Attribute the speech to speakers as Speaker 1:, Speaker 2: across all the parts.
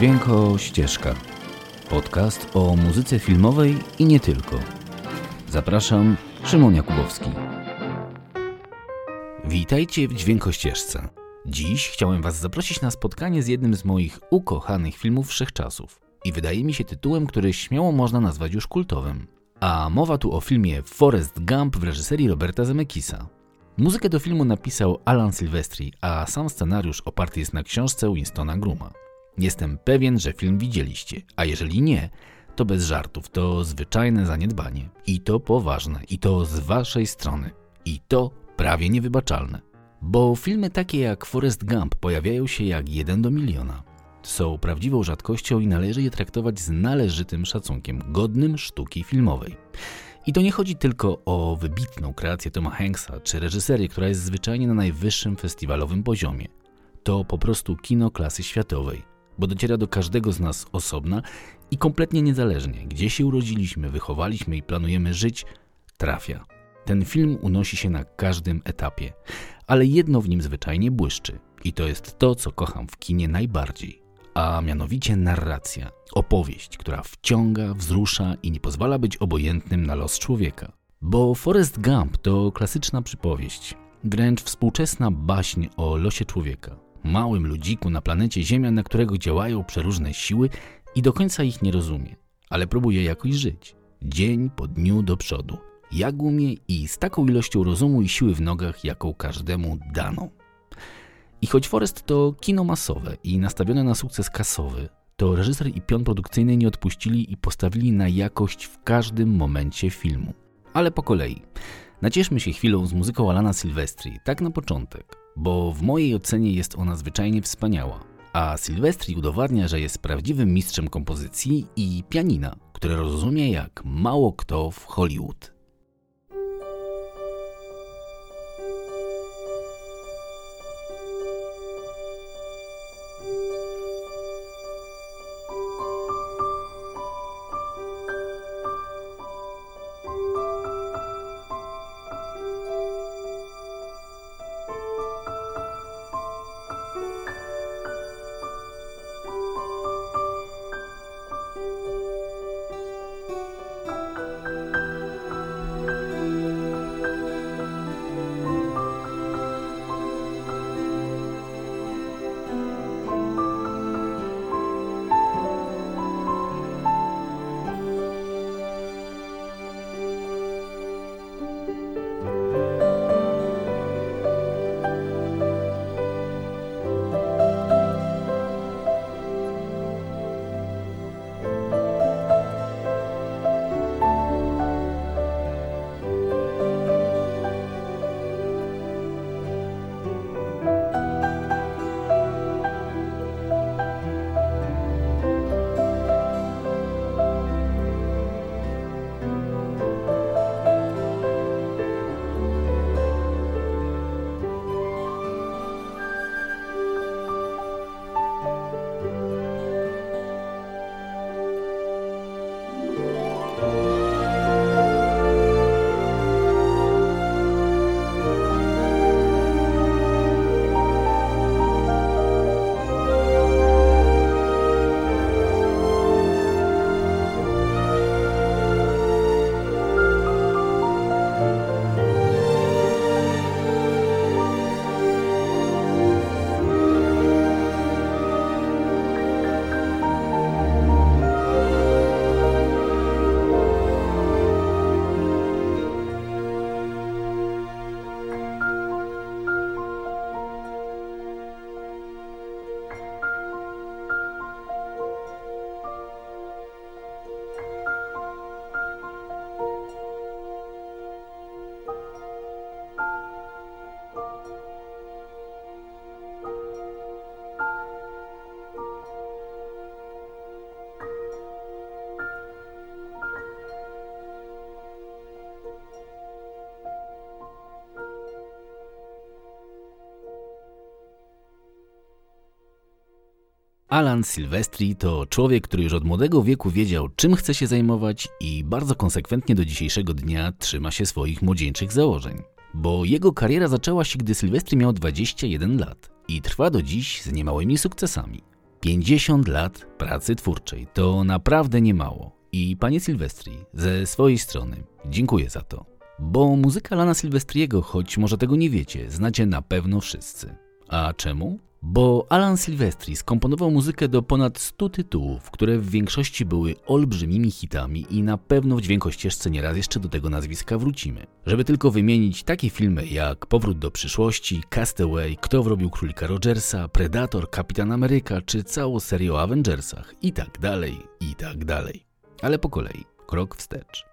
Speaker 1: Dźwięko Ścieżka. Podcast o muzyce filmowej i nie tylko. Zapraszam, Szymon Jakubowski. Witajcie w Dźwięko Ścieżce. Dziś chciałem Was zaprosić na spotkanie z jednym z moich ukochanych filmów wszechczasów. I wydaje mi się tytułem, który śmiało można nazwać już kultowym. A mowa tu o filmie Forrest Gump w reżyserii Roberta Zemeckisa. Muzykę do filmu napisał Alan Silvestri, a sam scenariusz oparty jest na książce Winstona Gruma. Jestem pewien, że film widzieliście, a jeżeli nie, to bez żartów, to zwyczajne zaniedbanie. I to poważne, i to z waszej strony. I to prawie niewybaczalne. Bo filmy takie jak Forrest Gump pojawiają się jak jeden do miliona. Są prawdziwą rzadkością i należy je traktować z należytym szacunkiem, godnym sztuki filmowej. I to nie chodzi tylko o wybitną kreację Toma Hanksa czy reżyserię, która jest zwyczajnie na najwyższym festiwalowym poziomie. To po prostu kino klasy światowej, bo dociera do każdego z nas osobna i kompletnie niezależnie, gdzie się urodziliśmy, wychowaliśmy i planujemy żyć, trafia. Ten film unosi się na każdym etapie, ale jedno w nim zwyczajnie błyszczy i to jest to, co kocham w kinie najbardziej a mianowicie narracja, opowieść, która wciąga, wzrusza i nie pozwala być obojętnym na los człowieka. Bo Forrest Gump to klasyczna przypowieść, wręcz współczesna baśń o losie człowieka, małym ludziku na planecie Ziemia, na którego działają przeróżne siły i do końca ich nie rozumie, ale próbuje jakoś żyć, dzień po dniu do przodu, jak umie i z taką ilością rozumu i siły w nogach, jaką każdemu daną. I choć Forest to kino masowe i nastawione na sukces kasowy, to reżyser i pion produkcyjny nie odpuścili i postawili na jakość w każdym momencie filmu. Ale po kolei. Nacieszmy się chwilą z muzyką Alana Silvestri, tak na początek, bo w mojej ocenie jest ona zwyczajnie wspaniała. A Silvestri udowadnia, że jest prawdziwym mistrzem kompozycji i pianina, które rozumie jak mało kto w Hollywood. Alan Silvestri to człowiek, który już od młodego wieku wiedział, czym chce się zajmować i bardzo konsekwentnie do dzisiejszego dnia trzyma się swoich młodzieńczych założeń. Bo jego kariera zaczęła się, gdy Silvestri miał 21 lat i trwa do dziś z niemałymi sukcesami. 50 lat pracy twórczej to naprawdę nie mało. I panie Silvestri, ze swojej strony dziękuję za to. Bo muzyka Lana Silvestriego, choć może tego nie wiecie, znacie na pewno wszyscy. A czemu? Bo Alan Silvestri skomponował muzykę do ponad 100 tytułów, które w większości były olbrzymimi hitami i na pewno w dźwiękościeżce nieraz jeszcze do tego nazwiska wrócimy. Żeby tylko wymienić takie filmy jak Powrót do przyszłości, Castaway, Kto wrobił królika Rogersa, Predator, Kapitan Ameryka czy całą serię o Avengersach i tak dalej, i tak dalej. Ale po kolei, krok wstecz.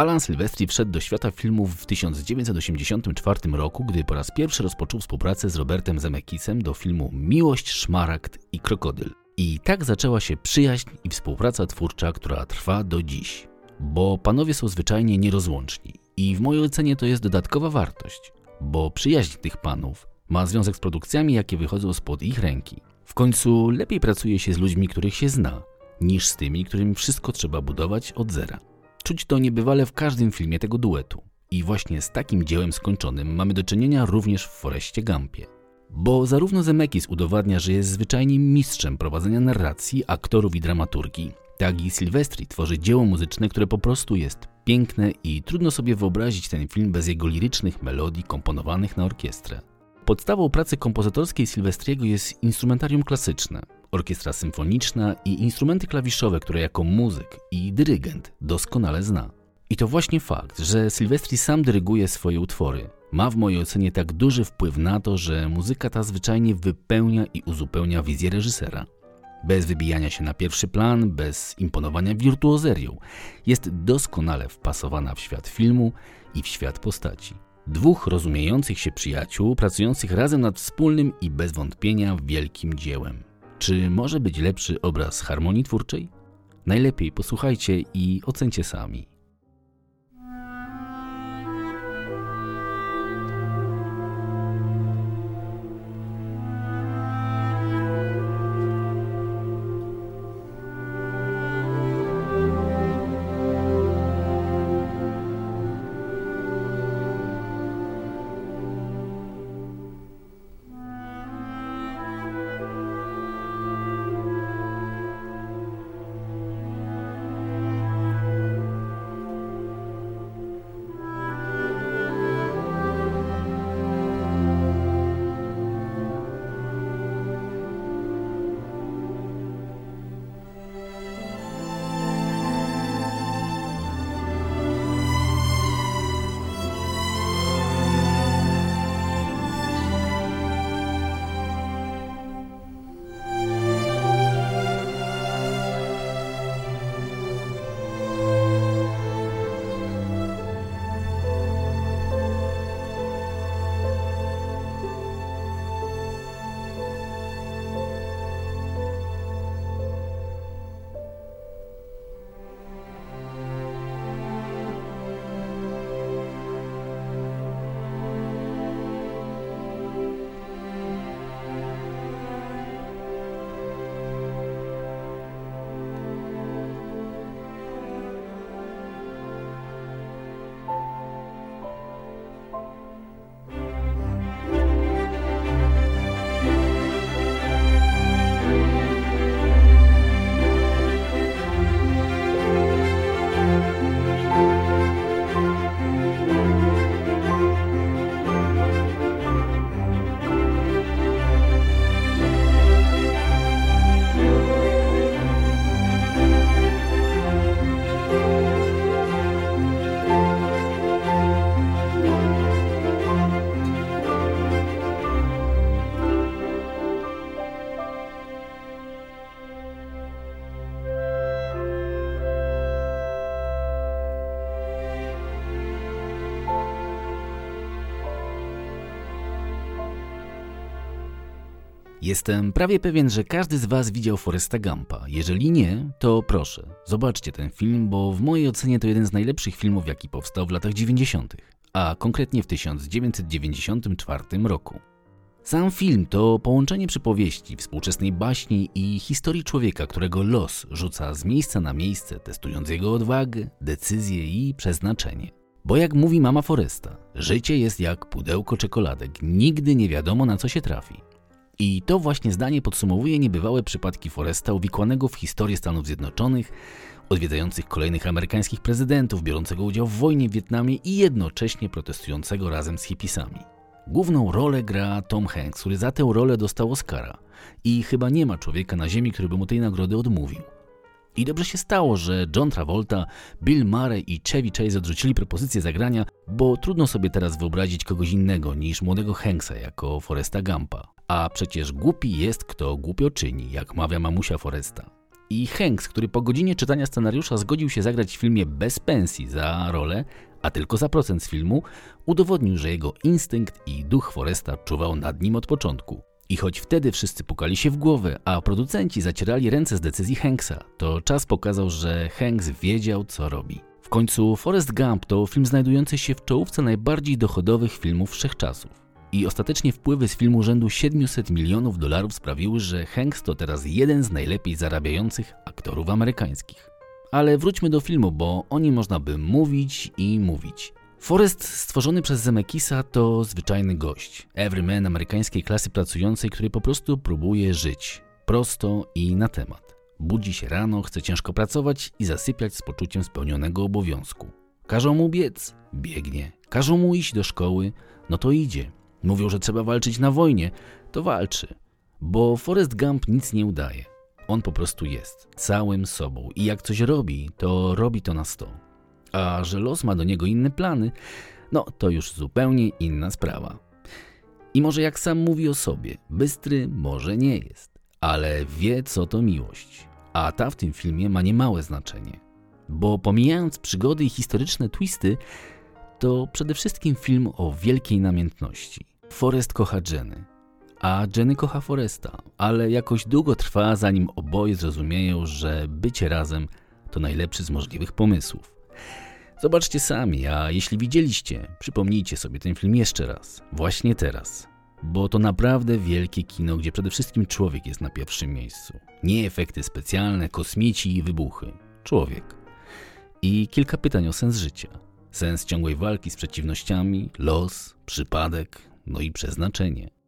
Speaker 1: Alan Silvestri wszedł do świata filmów w 1984 roku, gdy po raz pierwszy rozpoczął współpracę z Robertem Zemeckisem do filmu Miłość, Szmaragd i Krokodyl. I tak zaczęła się przyjaźń i współpraca twórcza, która trwa do dziś. Bo panowie są zwyczajnie nierozłączni. I w mojej ocenie to jest dodatkowa wartość, bo przyjaźń tych panów ma związek z produkcjami, jakie wychodzą spod ich ręki. W końcu lepiej pracuje się z ludźmi, których się zna, niż z tymi, którym wszystko trzeba budować od zera. Czuć to niebywale w każdym filmie tego duetu. I właśnie z takim dziełem skończonym mamy do czynienia również w Foreście Gumpie. Bo zarówno Zemeckis udowadnia, że jest zwyczajnie mistrzem prowadzenia narracji, aktorów i dramaturgii, tak i Silvestri tworzy dzieło muzyczne, które po prostu jest piękne i trudno sobie wyobrazić ten film bez jego lirycznych melodii komponowanych na orkiestrę. Podstawą pracy kompozytorskiej Silvestriego jest instrumentarium klasyczne, orkiestra symfoniczna i instrumenty klawiszowe, które jako muzyk i dyrygent doskonale zna. I to właśnie fakt, że Silvestri sam dyryguje swoje utwory, ma w mojej ocenie tak duży wpływ na to, że muzyka ta zwyczajnie wypełnia i uzupełnia wizję reżysera. Bez wybijania się na pierwszy plan, bez imponowania wirtuozerią, jest doskonale wpasowana w świat filmu i w świat postaci. Dwóch rozumiejących się przyjaciół, pracujących razem nad wspólnym i bez wątpienia wielkim dziełem. Czy może być lepszy obraz harmonii twórczej? Najlepiej posłuchajcie i ocencie sami. Jestem prawie pewien, że każdy z Was widział Foresta Gampa. Jeżeli nie, to proszę, zobaczcie ten film, bo w mojej ocenie to jeden z najlepszych filmów, jaki powstał w latach 90., a konkretnie w 1994 roku. Sam film to połączenie przypowieści, współczesnej baśni i historii człowieka, którego los rzuca z miejsca na miejsce, testując jego odwagę, decyzję i przeznaczenie. Bo jak mówi mama Foresta, życie jest jak pudełko czekoladek, nigdy nie wiadomo na co się trafi. I to właśnie zdanie podsumowuje niebywałe przypadki Foresta uwikłanego w historię Stanów Zjednoczonych, odwiedzających kolejnych amerykańskich prezydentów, biorącego udział w wojnie w Wietnamie i jednocześnie protestującego razem z hipisami. Główną rolę gra Tom Hanks, który za tę rolę dostał Oscara. I chyba nie ma człowieka na ziemi, który by mu tej nagrody odmówił. I dobrze się stało, że John Travolta, Bill Murray i Chevy Chase odrzucili propozycję zagrania, bo trudno sobie teraz wyobrazić kogoś innego niż młodego Hanksa jako Foresta Gampa. A przecież głupi jest kto głupio czyni, jak mawia mamusia Foresta. I Hanks, który po godzinie czytania scenariusza zgodził się zagrać w filmie bez pensji za rolę, a tylko za procent z filmu, udowodnił, że jego instynkt i duch Foresta czuwał nad nim od początku. I choć wtedy wszyscy pukali się w głowę, a producenci zacierali ręce z decyzji Hanksa, to czas pokazał, że Hanks wiedział, co robi. W końcu Forrest Gump to film znajdujący się w czołówce najbardziej dochodowych filmów wszechczasów. I ostatecznie wpływy z filmu rzędu 700 milionów dolarów sprawiły, że Hanks to teraz jeden z najlepiej zarabiających aktorów amerykańskich. Ale wróćmy do filmu, bo o nim można by mówić i mówić. Forrest stworzony przez Zemekisa to zwyczajny gość. Everyman amerykańskiej klasy pracującej, który po prostu próbuje żyć. Prosto i na temat. Budzi się rano, chce ciężko pracować i zasypiać z poczuciem spełnionego obowiązku. Każą mu biec, biegnie. Każą mu iść do szkoły, no to idzie. Mówią, że trzeba walczyć na wojnie, to walczy. Bo Forrest Gump nic nie udaje. On po prostu jest, całym sobą i jak coś robi, to robi to na sto. A że los ma do niego inne plany, no to już zupełnie inna sprawa. I może jak sam mówi o sobie, bystry może nie jest, ale wie co to miłość. A ta w tym filmie ma niemałe znaczenie. Bo pomijając przygody i historyczne twisty, to przede wszystkim film o wielkiej namiętności. Forrest kocha Jenny, a Jenny kocha Foresta, ale jakoś długo trwa, zanim oboje zrozumieją, że bycie razem to najlepszy z możliwych pomysłów. Zobaczcie sami, a jeśli widzieliście, przypomnijcie sobie ten film jeszcze raz, właśnie teraz. Bo to naprawdę wielkie kino, gdzie przede wszystkim człowiek jest na pierwszym miejscu. Nie efekty specjalne, kosmici i wybuchy. Człowiek. I kilka pytań o sens życia. Sens ciągłej walki z przeciwnościami, los, przypadek, no i przeznaczenie.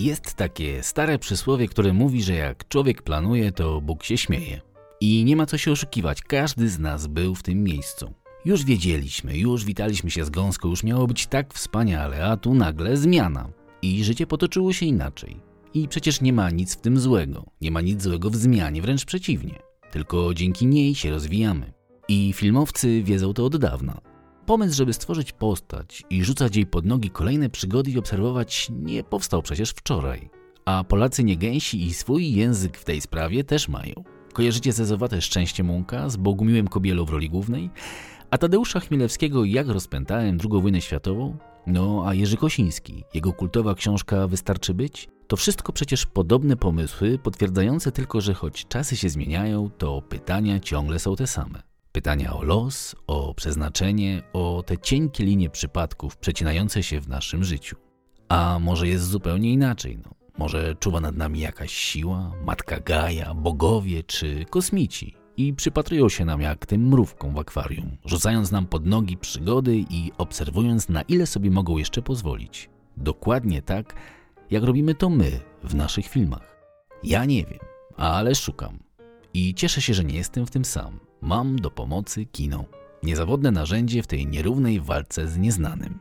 Speaker 1: Jest takie stare przysłowie, które mówi, że jak człowiek planuje, to Bóg się śmieje. I nie ma co się oszukiwać, każdy z nas był w tym miejscu. Już wiedzieliśmy, już witaliśmy się z gąską, już miało być tak wspaniale, a tu nagle zmiana. I życie potoczyło się inaczej. I przecież nie ma nic w tym złego, nie ma nic złego w zmianie, wręcz przeciwnie. Tylko dzięki niej się rozwijamy. I filmowcy wiedzą to od dawna. Pomysł, żeby stworzyć postać i rzucać jej pod nogi kolejne przygody i obserwować, nie powstał przecież wczoraj. A Polacy nie gęsi i swój język w tej sprawie też mają. Kojarzycie zezowate Szczęście Mąka z Bogumiłem Kobielą w roli głównej? A Tadeusza Chmielewskiego Jak rozpętałem II wojnę światową? No a Jerzy Kosiński, jego kultowa książka Wystarczy być? To wszystko przecież podobne pomysły, potwierdzające tylko, że choć czasy się zmieniają, to pytania ciągle są te same. Pytania o los, o przeznaczenie, o te cienkie linie przypadków przecinające się w naszym życiu. A może jest zupełnie inaczej, no. Może czuwa nad nami jakaś siła, matka Gaja, bogowie czy kosmici i przypatrują się nam jak tym mrówkom w akwarium, rzucając nam pod nogi przygody i obserwując na ile sobie mogą jeszcze pozwolić. Dokładnie tak, jak robimy to my w naszych filmach. Ja nie wiem, ale szukam. I cieszę się, że nie jestem w tym sam. Mam do pomocy kino. Niezawodne narzędzie w tej nierównej walce z nieznanym.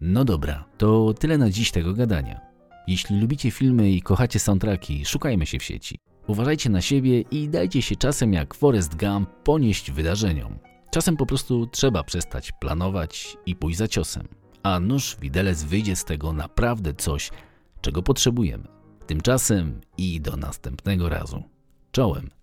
Speaker 1: No dobra, to tyle na dziś tego gadania. Jeśli lubicie filmy i kochacie soundtracki, szukajmy się w sieci. Uważajcie na siebie i dajcie się czasem jak Forrest Gump ponieść wydarzeniom. Czasem po prostu trzeba przestać planować i pójść za ciosem. A nóż widelec wyjdzie z tego naprawdę coś, czego potrzebujemy. Tymczasem i do następnego razu. Czołem.